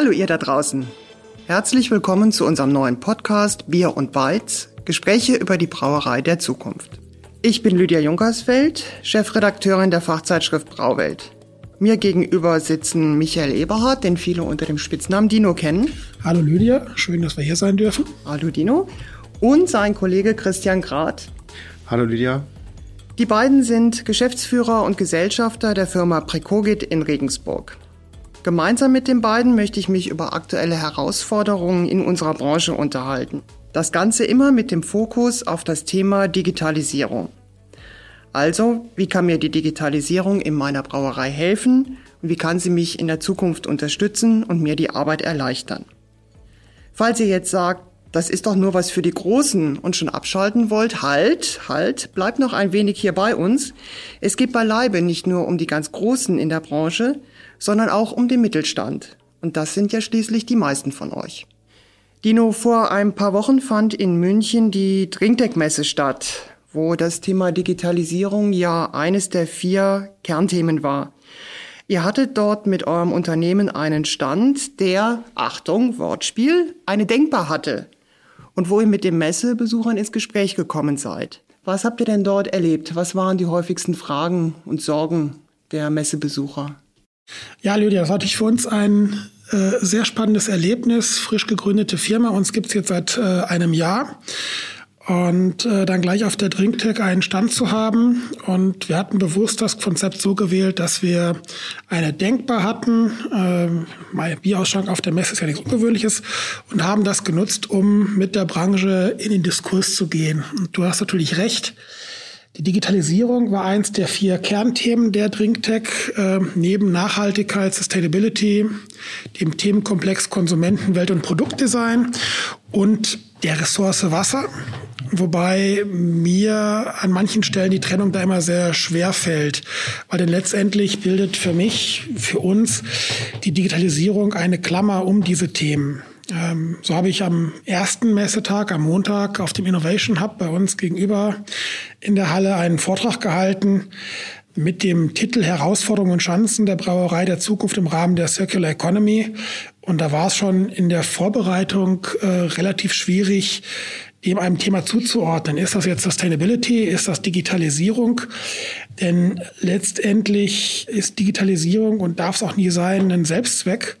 Hallo ihr da draußen. Herzlich willkommen zu unserem neuen Podcast Bier und Beiz, Gespräche über die Brauerei der Zukunft. Ich bin Lydia Junkersfeld, Chefredakteurin der Fachzeitschrift Brauwelt. Mir gegenüber sitzen Michael Eberhardt, den viele unter dem Spitznamen Dino kennen. Hallo Lydia, schön, dass wir hier sein dürfen. Hallo Dino. Und sein Kollege Christian Grad. Hallo Lydia. Die beiden sind Geschäftsführer und Gesellschafter der Firma Precogit in Regensburg. Gemeinsam mit den beiden möchte ich mich über aktuelle Herausforderungen in unserer Branche unterhalten. Das Ganze immer mit dem Fokus auf das Thema Digitalisierung. Also, wie kann mir die Digitalisierung in meiner Brauerei helfen und wie kann sie mich in der Zukunft unterstützen und mir die Arbeit erleichtern? Falls ihr jetzt sagt, das ist doch nur was für die Großen und schon abschalten wollt, halt, halt, bleibt noch ein wenig hier bei uns. Es geht beileibe nicht nur um die ganz Großen in der Branche, sondern auch um den Mittelstand. Und das sind ja schließlich die meisten von euch. Dino, vor ein paar Wochen fand in München die Drinktec-Messe statt, wo das Thema Digitalisierung ja eines der vier Kernthemen war. Ihr hattet dort mit eurem Unternehmen einen Stand, der, Achtung, Wortspiel, eine Denkbar hatte und wo ihr mit den Messebesuchern ins Gespräch gekommen seid. Was habt ihr denn dort erlebt? Was waren die häufigsten Fragen und Sorgen der Messebesucher? Ja, Lydia, das war natürlich für uns ein äh, sehr spannendes Erlebnis. Frisch gegründete Firma, uns gibt es jetzt seit äh, einem Jahr. Und äh, dann gleich auf der Drinktech einen Stand zu haben. Und wir hatten bewusst das Konzept so gewählt, dass wir eine Denkbar hatten. Äh, Bierausschank auf der Messe ist ja nichts Ungewöhnliches. Und haben das genutzt, um mit der Branche in den Diskurs zu gehen. Und du hast natürlich recht. Die Digitalisierung war eins der vier Kernthemen der Drinktech, äh, neben Nachhaltigkeit, Sustainability, dem Themenkomplex Konsumenten, Welt- und Produktdesign und der Ressource Wasser. Wobei mir an manchen Stellen die Trennung da immer sehr schwer fällt, weil denn letztendlich bildet für mich, für uns die Digitalisierung eine Klammer um diese Themen. Ähm, so habe ich am ersten Messetag, am Montag, auf dem Innovation Hub bei uns gegenüber in der Halle einen Vortrag gehalten mit dem Titel Herausforderungen und Chancen der Brauerei der Zukunft im Rahmen der Circular Economy. Und da war es schon in der Vorbereitung äh, relativ schwierig, dem einem Thema zuzuordnen. Ist das jetzt Sustainability? Ist das Digitalisierung? Denn letztendlich ist Digitalisierung und darf es auch nie sein ein Selbstzweck,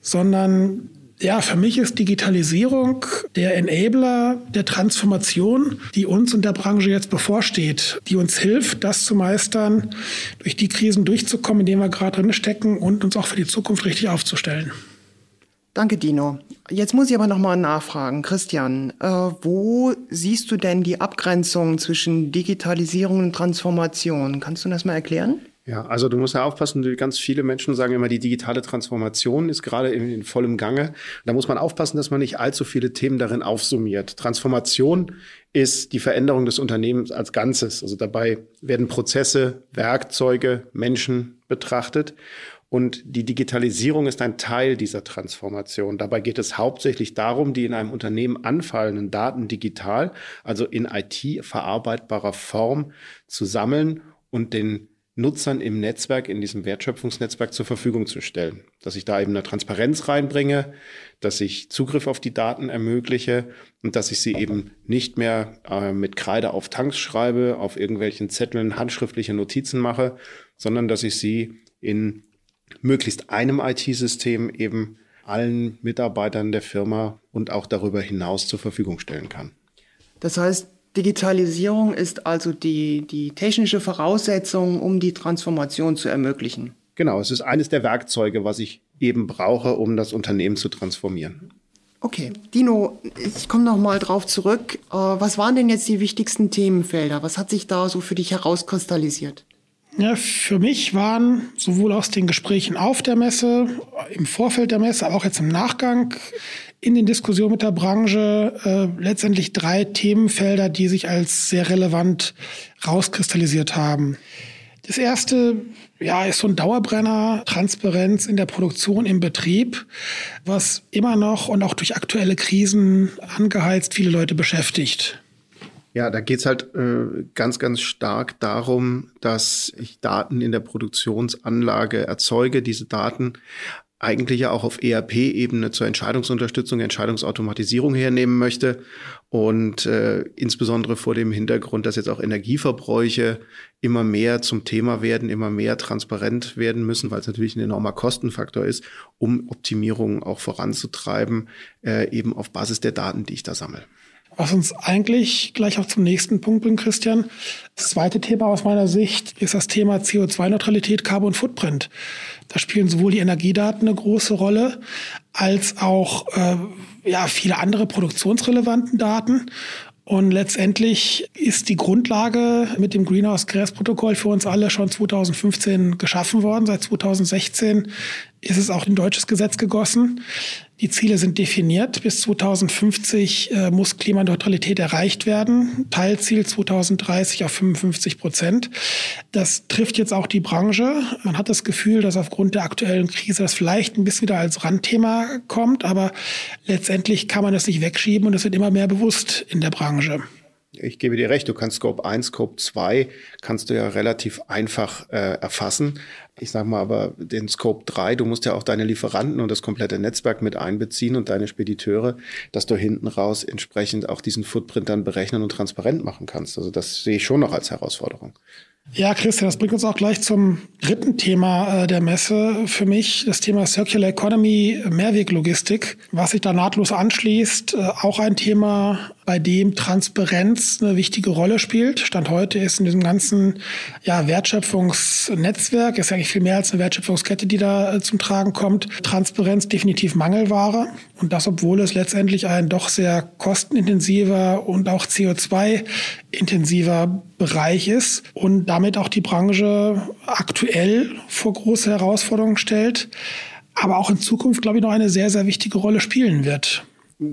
sondern ja, für mich ist Digitalisierung der Enabler der Transformation, die uns und der Branche jetzt bevorsteht, die uns hilft, das zu meistern, durch die Krisen durchzukommen, in denen wir gerade drin stecken und uns auch für die Zukunft richtig aufzustellen. Danke, Dino. Jetzt muss ich aber nochmal nachfragen. Christian, äh, wo siehst du denn die Abgrenzung zwischen Digitalisierung und Transformation? Kannst du das mal erklären? Ja, also du musst ja aufpassen, ganz viele Menschen sagen immer, die digitale Transformation ist gerade in, in, vollem Gange. Da muss man aufpassen, dass man nicht allzu viele Themen darin aufsummiert. Transformation ist die Veränderung des Unternehmens als Ganzes. Also dabei werden Prozesse, Werkzeuge, Menschen betrachtet. Und die Digitalisierung ist ein Teil dieser Transformation. Dabei geht es hauptsächlich darum, die in einem Unternehmen anfallenden Daten digital, also in IT verarbeitbarer Form zu sammeln und den Nutzern im Netzwerk, in diesem Wertschöpfungsnetzwerk zur Verfügung zu stellen. Dass ich da eben eine Transparenz reinbringe, dass ich Zugriff auf die Daten ermögliche und dass ich sie eben nicht mehr äh, mit Kreide auf Tanks schreibe, auf irgendwelchen Zetteln handschriftliche Notizen mache, sondern dass ich sie in möglichst einem IT-System eben allen Mitarbeitern der Firma und auch darüber hinaus zur Verfügung stellen kann. Das heißt, Digitalisierung ist also die, die technische Voraussetzung, um die Transformation zu ermöglichen. Genau, es ist eines der Werkzeuge, was ich eben brauche, um das Unternehmen zu transformieren. Okay, Dino, ich komme noch mal drauf zurück. Äh, was waren denn jetzt die wichtigsten Themenfelder? Was hat sich da so für dich herauskristallisiert? Ja, für mich waren sowohl aus den Gesprächen auf der Messe, im Vorfeld der Messe, aber auch jetzt im Nachgang in den Diskussionen mit der Branche äh, letztendlich drei Themenfelder, die sich als sehr relevant rauskristallisiert haben. Das erste ja, ist so ein Dauerbrenner, Transparenz in der Produktion, im Betrieb, was immer noch und auch durch aktuelle Krisen angeheizt viele Leute beschäftigt. Ja, da geht's halt äh, ganz, ganz stark darum, dass ich Daten in der Produktionsanlage erzeuge, diese Daten eigentlich ja auch auf ERP-Ebene zur Entscheidungsunterstützung, Entscheidungsautomatisierung hernehmen möchte. Und äh, insbesondere vor dem Hintergrund, dass jetzt auch Energieverbräuche immer mehr zum Thema werden, immer mehr transparent werden müssen, weil es natürlich ein enormer Kostenfaktor ist, um Optimierungen auch voranzutreiben, äh, eben auf Basis der Daten, die ich da sammle. Was uns eigentlich gleich auch zum nächsten Punkt bringt, Christian. Das zweite Thema aus meiner Sicht ist das Thema CO2-Neutralität, Carbon Footprint. Da spielen sowohl die Energiedaten eine große Rolle, als auch äh, ja, viele andere produktionsrelevanten Daten. Und letztendlich ist die Grundlage mit dem Greenhouse Gas Protokoll für uns alle schon 2015 geschaffen worden. Seit 2016 ist es auch in deutsches Gesetz gegossen. Die Ziele sind definiert. Bis 2050 äh, muss Klimaneutralität erreicht werden. Teilziel 2030 auf 55 Prozent. Das trifft jetzt auch die Branche. Man hat das Gefühl, dass aufgrund der aktuellen Krise das vielleicht ein bisschen wieder als Randthema kommt, aber letztendlich kann man es nicht wegschieben und es wird immer mehr bewusst in der Branche. Ich gebe dir recht, du kannst Scope 1, Scope 2 kannst du ja relativ einfach äh, erfassen. Ich sage mal aber den Scope 3, du musst ja auch deine Lieferanten und das komplette Netzwerk mit einbeziehen und deine Spediteure, dass du hinten raus entsprechend auch diesen Footprint dann berechnen und transparent machen kannst. Also das sehe ich schon noch als Herausforderung. Ja, Christian, das bringt uns auch gleich zum dritten Thema äh, der Messe für mich, das Thema Circular Economy, Mehrweglogistik, was sich da nahtlos anschließt. Äh, auch ein Thema, bei dem Transparenz eine wichtige Rolle spielt. Stand heute ist in diesem ganzen ja, Wertschöpfungsnetzwerk, ist eigentlich viel mehr als eine Wertschöpfungskette, die da äh, zum Tragen kommt, Transparenz definitiv Mangelware. Und das, obwohl es letztendlich ein doch sehr kostenintensiver und auch CO2-intensiver Bereich ist und damit auch die Branche aktuell vor große Herausforderungen stellt, aber auch in Zukunft, glaube ich, noch eine sehr, sehr wichtige Rolle spielen wird.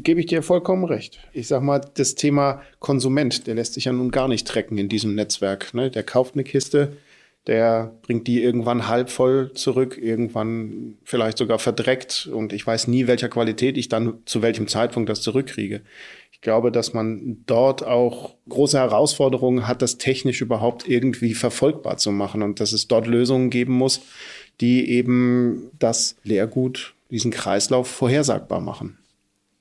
Gebe ich dir vollkommen recht. Ich sag mal, das Thema Konsument, der lässt sich ja nun gar nicht trecken in diesem Netzwerk. Ne? Der kauft eine Kiste, der bringt die irgendwann halb voll zurück, irgendwann vielleicht sogar verdreckt und ich weiß nie, welcher Qualität ich dann zu welchem Zeitpunkt das zurückkriege. Ich glaube, dass man dort auch große Herausforderungen hat, das technisch überhaupt irgendwie verfolgbar zu machen und dass es dort Lösungen geben muss, die eben das Leergut, diesen Kreislauf vorhersagbar machen.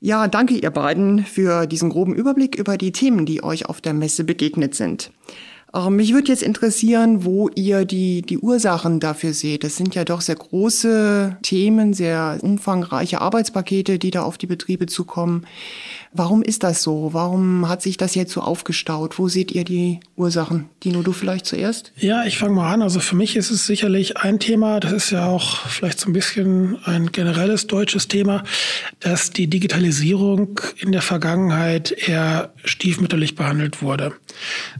Ja, danke ihr beiden für diesen groben Überblick über die Themen, die euch auf der Messe begegnet sind. Ähm, mich würde jetzt interessieren, wo ihr die, die Ursachen dafür seht. Das sind ja doch sehr große Themen, sehr umfangreiche Arbeitspakete, die da auf die Betriebe zukommen. Warum ist das so? Warum hat sich das jetzt so aufgestaut? Wo seht ihr die Ursachen? Dino, du vielleicht zuerst? Ja, ich fange mal an. Also für mich ist es sicherlich ein Thema, das ist ja auch vielleicht so ein bisschen ein generelles deutsches Thema, dass die Digitalisierung in der Vergangenheit eher stiefmütterlich behandelt wurde.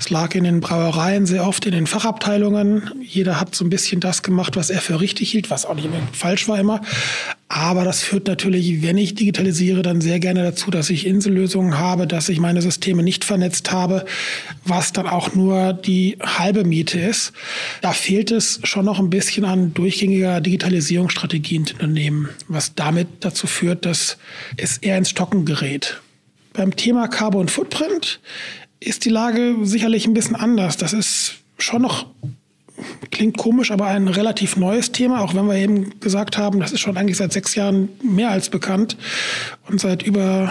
Es lag in den Brauereien sehr oft in den Fachabteilungen. Jeder hat so ein bisschen das gemacht, was er für richtig hielt, was auch nicht falsch war immer. Aber das führt natürlich, wenn ich digitalisiere, dann sehr gerne dazu, dass ich Insellösungen habe, dass ich meine Systeme nicht vernetzt habe, was dann auch nur die halbe Miete ist. Da fehlt es schon noch ein bisschen an durchgängiger Digitalisierungsstrategie in Unternehmen, was damit dazu führt, dass es eher ins Stocken gerät. Beim Thema Carbon Footprint ist die Lage sicherlich ein bisschen anders. Das ist schon noch klingt komisch, aber ein relativ neues Thema, auch wenn wir eben gesagt haben, das ist schon eigentlich seit sechs Jahren mehr als bekannt und seit über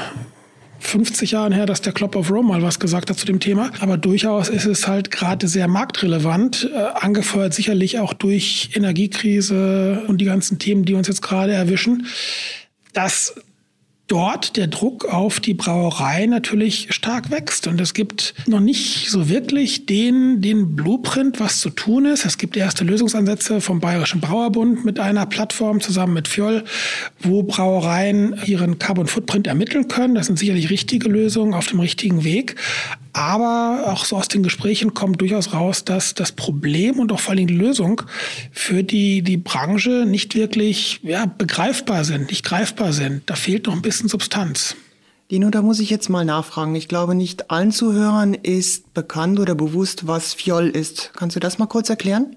50 Jahren her, dass der Club of Rome mal was gesagt hat zu dem Thema. Aber durchaus ist es halt gerade sehr marktrelevant, äh, angefeuert sicherlich auch durch Energiekrise und die ganzen Themen, die uns jetzt gerade erwischen. dass dort der Druck auf die Brauerei natürlich stark wächst. Und es gibt noch nicht so wirklich den, den Blueprint, was zu tun ist. Es gibt erste Lösungsansätze vom Bayerischen Brauerbund mit einer Plattform zusammen mit Fjoll, wo Brauereien ihren Carbon Footprint ermitteln können. Das sind sicherlich richtige Lösungen auf dem richtigen Weg. Aber auch so aus den Gesprächen kommt durchaus raus, dass das Problem und auch vor allem die Lösung für die, die Branche nicht wirklich ja, begreifbar sind, nicht greifbar sind. Da fehlt noch ein bisschen Substanz. Dino, da muss ich jetzt mal nachfragen. Ich glaube, nicht allen Zuhörern ist bekannt oder bewusst, was Fjoll ist. Kannst du das mal kurz erklären?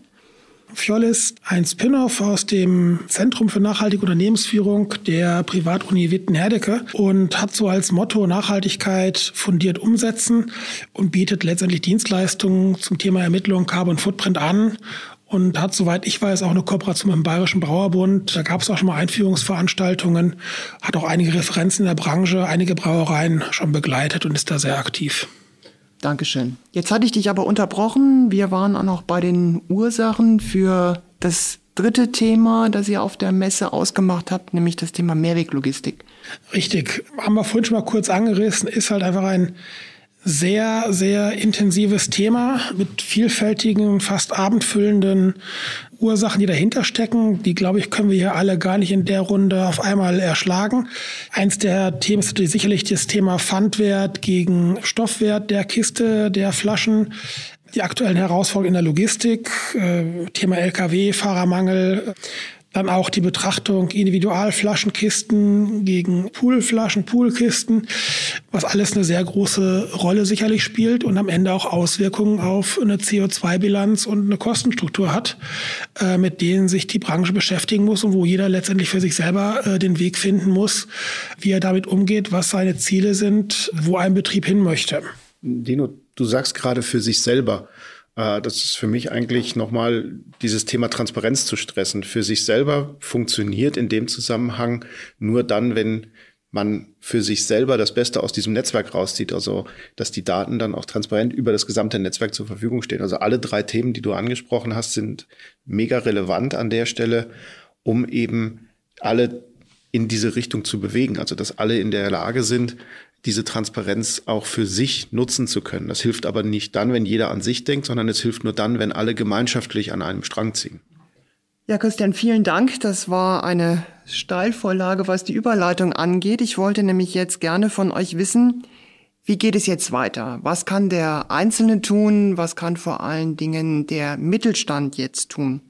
Fjoll ist ein Spin-off aus dem Zentrum für nachhaltige Unternehmensführung der Privatuni Witten-Herdecke und hat so als Motto Nachhaltigkeit fundiert umsetzen und bietet letztendlich Dienstleistungen zum Thema Ermittlung Carbon Footprint an und hat, soweit ich weiß, auch eine Kooperation mit dem Bayerischen Brauerbund. Da gab es auch schon mal Einführungsveranstaltungen, hat auch einige Referenzen in der Branche, einige Brauereien schon begleitet und ist da sehr aktiv. Dankeschön. Jetzt hatte ich dich aber unterbrochen. Wir waren auch noch bei den Ursachen für das dritte Thema, das ihr auf der Messe ausgemacht habt, nämlich das Thema Mehrweglogistik. Richtig. Haben wir vorhin schon mal kurz angerissen, ist halt einfach ein sehr, sehr intensives Thema mit vielfältigen, fast abendfüllenden Ursachen, die dahinter stecken. Die, glaube ich, können wir hier alle gar nicht in der Runde auf einmal erschlagen. Eins der Themen ist sicherlich das Thema Pfandwert gegen Stoffwert der Kiste, der Flaschen. Die aktuellen Herausforderungen in der Logistik, äh, Thema Lkw, Fahrermangel, dann auch die Betrachtung Individualflaschenkisten gegen Poolflaschen, Poolkisten, was alles eine sehr große Rolle sicherlich spielt und am Ende auch Auswirkungen auf eine CO2-Bilanz und eine Kostenstruktur hat, äh, mit denen sich die Branche beschäftigen muss und wo jeder letztendlich für sich selber äh, den Weg finden muss, wie er damit umgeht, was seine Ziele sind, wo ein Betrieb hin möchte. Dino, du sagst gerade für sich selber. Äh, das ist für mich eigentlich nochmal dieses Thema Transparenz zu stressen. Für sich selber funktioniert in dem Zusammenhang nur dann, wenn man für sich selber das Beste aus diesem Netzwerk rauszieht, also dass die Daten dann auch transparent über das gesamte Netzwerk zur Verfügung stehen. Also alle drei Themen, die du angesprochen hast, sind mega relevant an der Stelle, um eben alle in diese Richtung zu bewegen. Also dass alle in der Lage sind, diese Transparenz auch für sich nutzen zu können. Das hilft aber nicht dann, wenn jeder an sich denkt, sondern es hilft nur dann, wenn alle gemeinschaftlich an einem Strang ziehen. Ja, Christian, vielen Dank. Das war eine Steilvorlage, was die Überleitung angeht. Ich wollte nämlich jetzt gerne von euch wissen, wie geht es jetzt weiter? Was kann der Einzelne tun? Was kann vor allen Dingen der Mittelstand jetzt tun?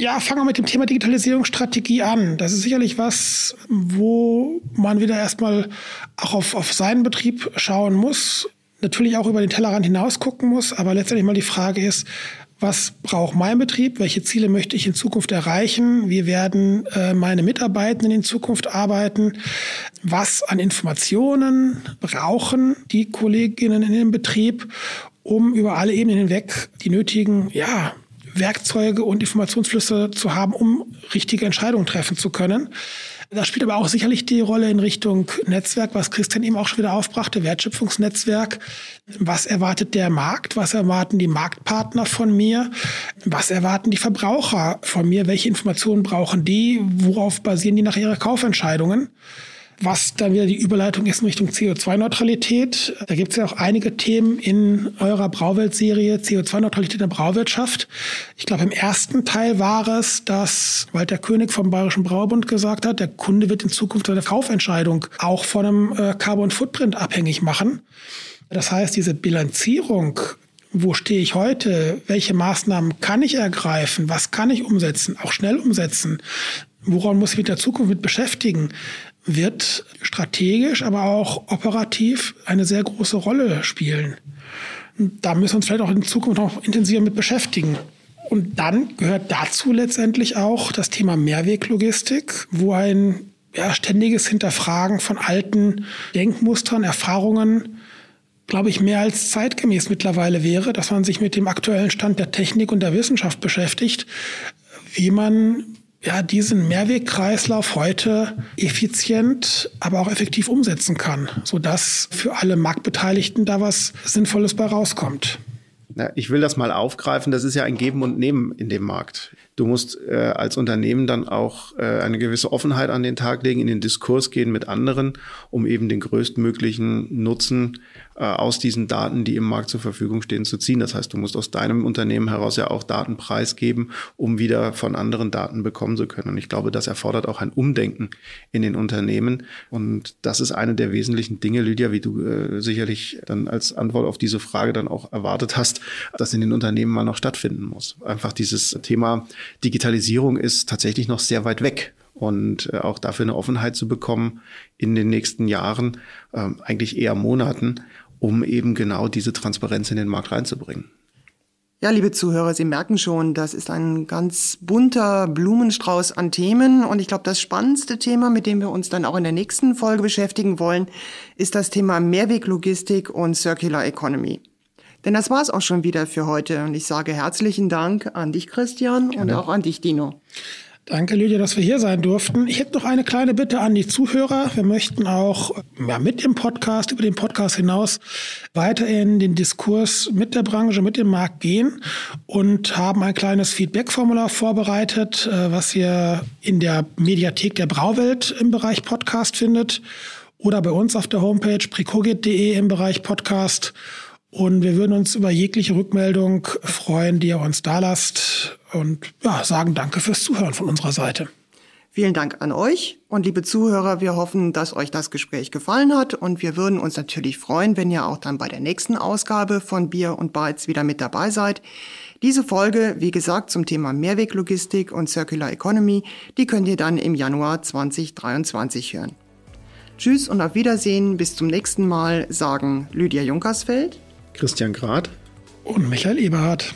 Ja, fangen wir mit dem Thema Digitalisierungsstrategie an. Das ist sicherlich was, wo man wieder erstmal auch auf, auf seinen Betrieb schauen muss. Natürlich auch über den Tellerrand hinaus gucken muss, aber letztendlich mal die Frage ist, was braucht mein Betrieb? Welche Ziele möchte ich in Zukunft erreichen? Wie werden äh, meine Mitarbeitenden in Zukunft arbeiten? Was an Informationen brauchen die Kolleginnen in dem Betrieb, um über alle Ebenen hinweg die nötigen, ja, Werkzeuge und Informationsflüsse zu haben, um richtige Entscheidungen treffen zu können. Das spielt aber auch sicherlich die Rolle in Richtung Netzwerk, was Christian eben auch schon wieder aufbrachte, Wertschöpfungsnetzwerk. Was erwartet der Markt? Was erwarten die Marktpartner von mir? Was erwarten die Verbraucher von mir? Welche Informationen brauchen die? Worauf basieren die nach ihrer Kaufentscheidungen? Was dann wieder die Überleitung ist in Richtung CO2-Neutralität. Da gibt es ja auch einige Themen in eurer Brauwelt-Serie CO2-Neutralität in der Brauwirtschaft. Ich glaube, im ersten Teil war es, dass Walter König vom Bayerischen Brauerbund gesagt hat, der Kunde wird in Zukunft seine Kaufentscheidung auch von einem äh, Carbon Footprint abhängig machen. Das heißt, diese Bilanzierung wo stehe ich heute? Welche Maßnahmen kann ich ergreifen? Was kann ich umsetzen? Auch schnell umsetzen? Woran muss ich mit der Zukunft mit beschäftigen? Wird strategisch, aber auch operativ eine sehr große Rolle spielen. Da müssen wir uns vielleicht auch in Zukunft noch intensiver mit beschäftigen. Und dann gehört dazu letztendlich auch das Thema Mehrweglogistik, wo ein ja, ständiges Hinterfragen von alten Denkmustern, Erfahrungen, glaube ich, mehr als zeitgemäß mittlerweile wäre, dass man sich mit dem aktuellen Stand der Technik und der Wissenschaft beschäftigt, wie man ja, diesen Mehrwegkreislauf heute effizient, aber auch effektiv umsetzen kann, sodass für alle Marktbeteiligten da was Sinnvolles bei rauskommt. Ja, ich will das mal aufgreifen. Das ist ja ein Geben und Nehmen in dem Markt. Du musst äh, als Unternehmen dann auch äh, eine gewisse Offenheit an den Tag legen, in den Diskurs gehen mit anderen, um eben den größtmöglichen Nutzen äh, aus diesen Daten, die im Markt zur Verfügung stehen, zu ziehen. Das heißt, du musst aus deinem Unternehmen heraus ja auch Daten preisgeben, um wieder von anderen Daten bekommen zu können. Und ich glaube, das erfordert auch ein Umdenken in den Unternehmen. Und das ist eine der wesentlichen Dinge, Lydia, wie du äh, sicherlich dann als Antwort auf diese Frage dann auch erwartet hast, dass in den Unternehmen mal noch stattfinden muss. Einfach dieses Thema Digitalisierung ist tatsächlich noch sehr weit weg und äh, auch dafür eine Offenheit zu bekommen in den nächsten Jahren, äh, eigentlich eher Monaten, um eben genau diese Transparenz in den Markt reinzubringen. Ja, liebe Zuhörer, Sie merken schon, das ist ein ganz bunter Blumenstrauß an Themen. Und ich glaube, das spannendste Thema, mit dem wir uns dann auch in der nächsten Folge beschäftigen wollen, ist das Thema Mehrweglogistik und Circular Economy. Denn das war's auch schon wieder für heute. Und ich sage herzlichen Dank an dich, Christian, Gerne. und auch an dich, Dino. Danke, Lydia, dass wir hier sein durften. Ich hätte noch eine kleine Bitte an die Zuhörer. Wir möchten auch ja, mit dem Podcast, über den Podcast hinaus weiter in den Diskurs mit der Branche, mit dem Markt gehen und haben ein kleines Feedback-Formular vorbereitet, äh, was ihr in der Mediathek der Brauwelt im Bereich Podcast findet oder bei uns auf der Homepage precogit.de im Bereich Podcast. Und wir würden uns über jegliche Rückmeldung freuen, die ihr uns da lasst. Und ja, sagen Danke fürs Zuhören von unserer Seite. Vielen Dank an euch und liebe Zuhörer, wir hoffen, dass euch das Gespräch gefallen hat und wir würden uns natürlich freuen, wenn ihr auch dann bei der nächsten Ausgabe von Bier und Bytes wieder mit dabei seid. Diese Folge, wie gesagt, zum Thema Mehrweglogistik und Circular Economy, die könnt ihr dann im Januar 2023 hören. Tschüss und auf Wiedersehen, bis zum nächsten Mal, sagen Lydia Junkersfeld Christian Grad und Michael Eberhardt.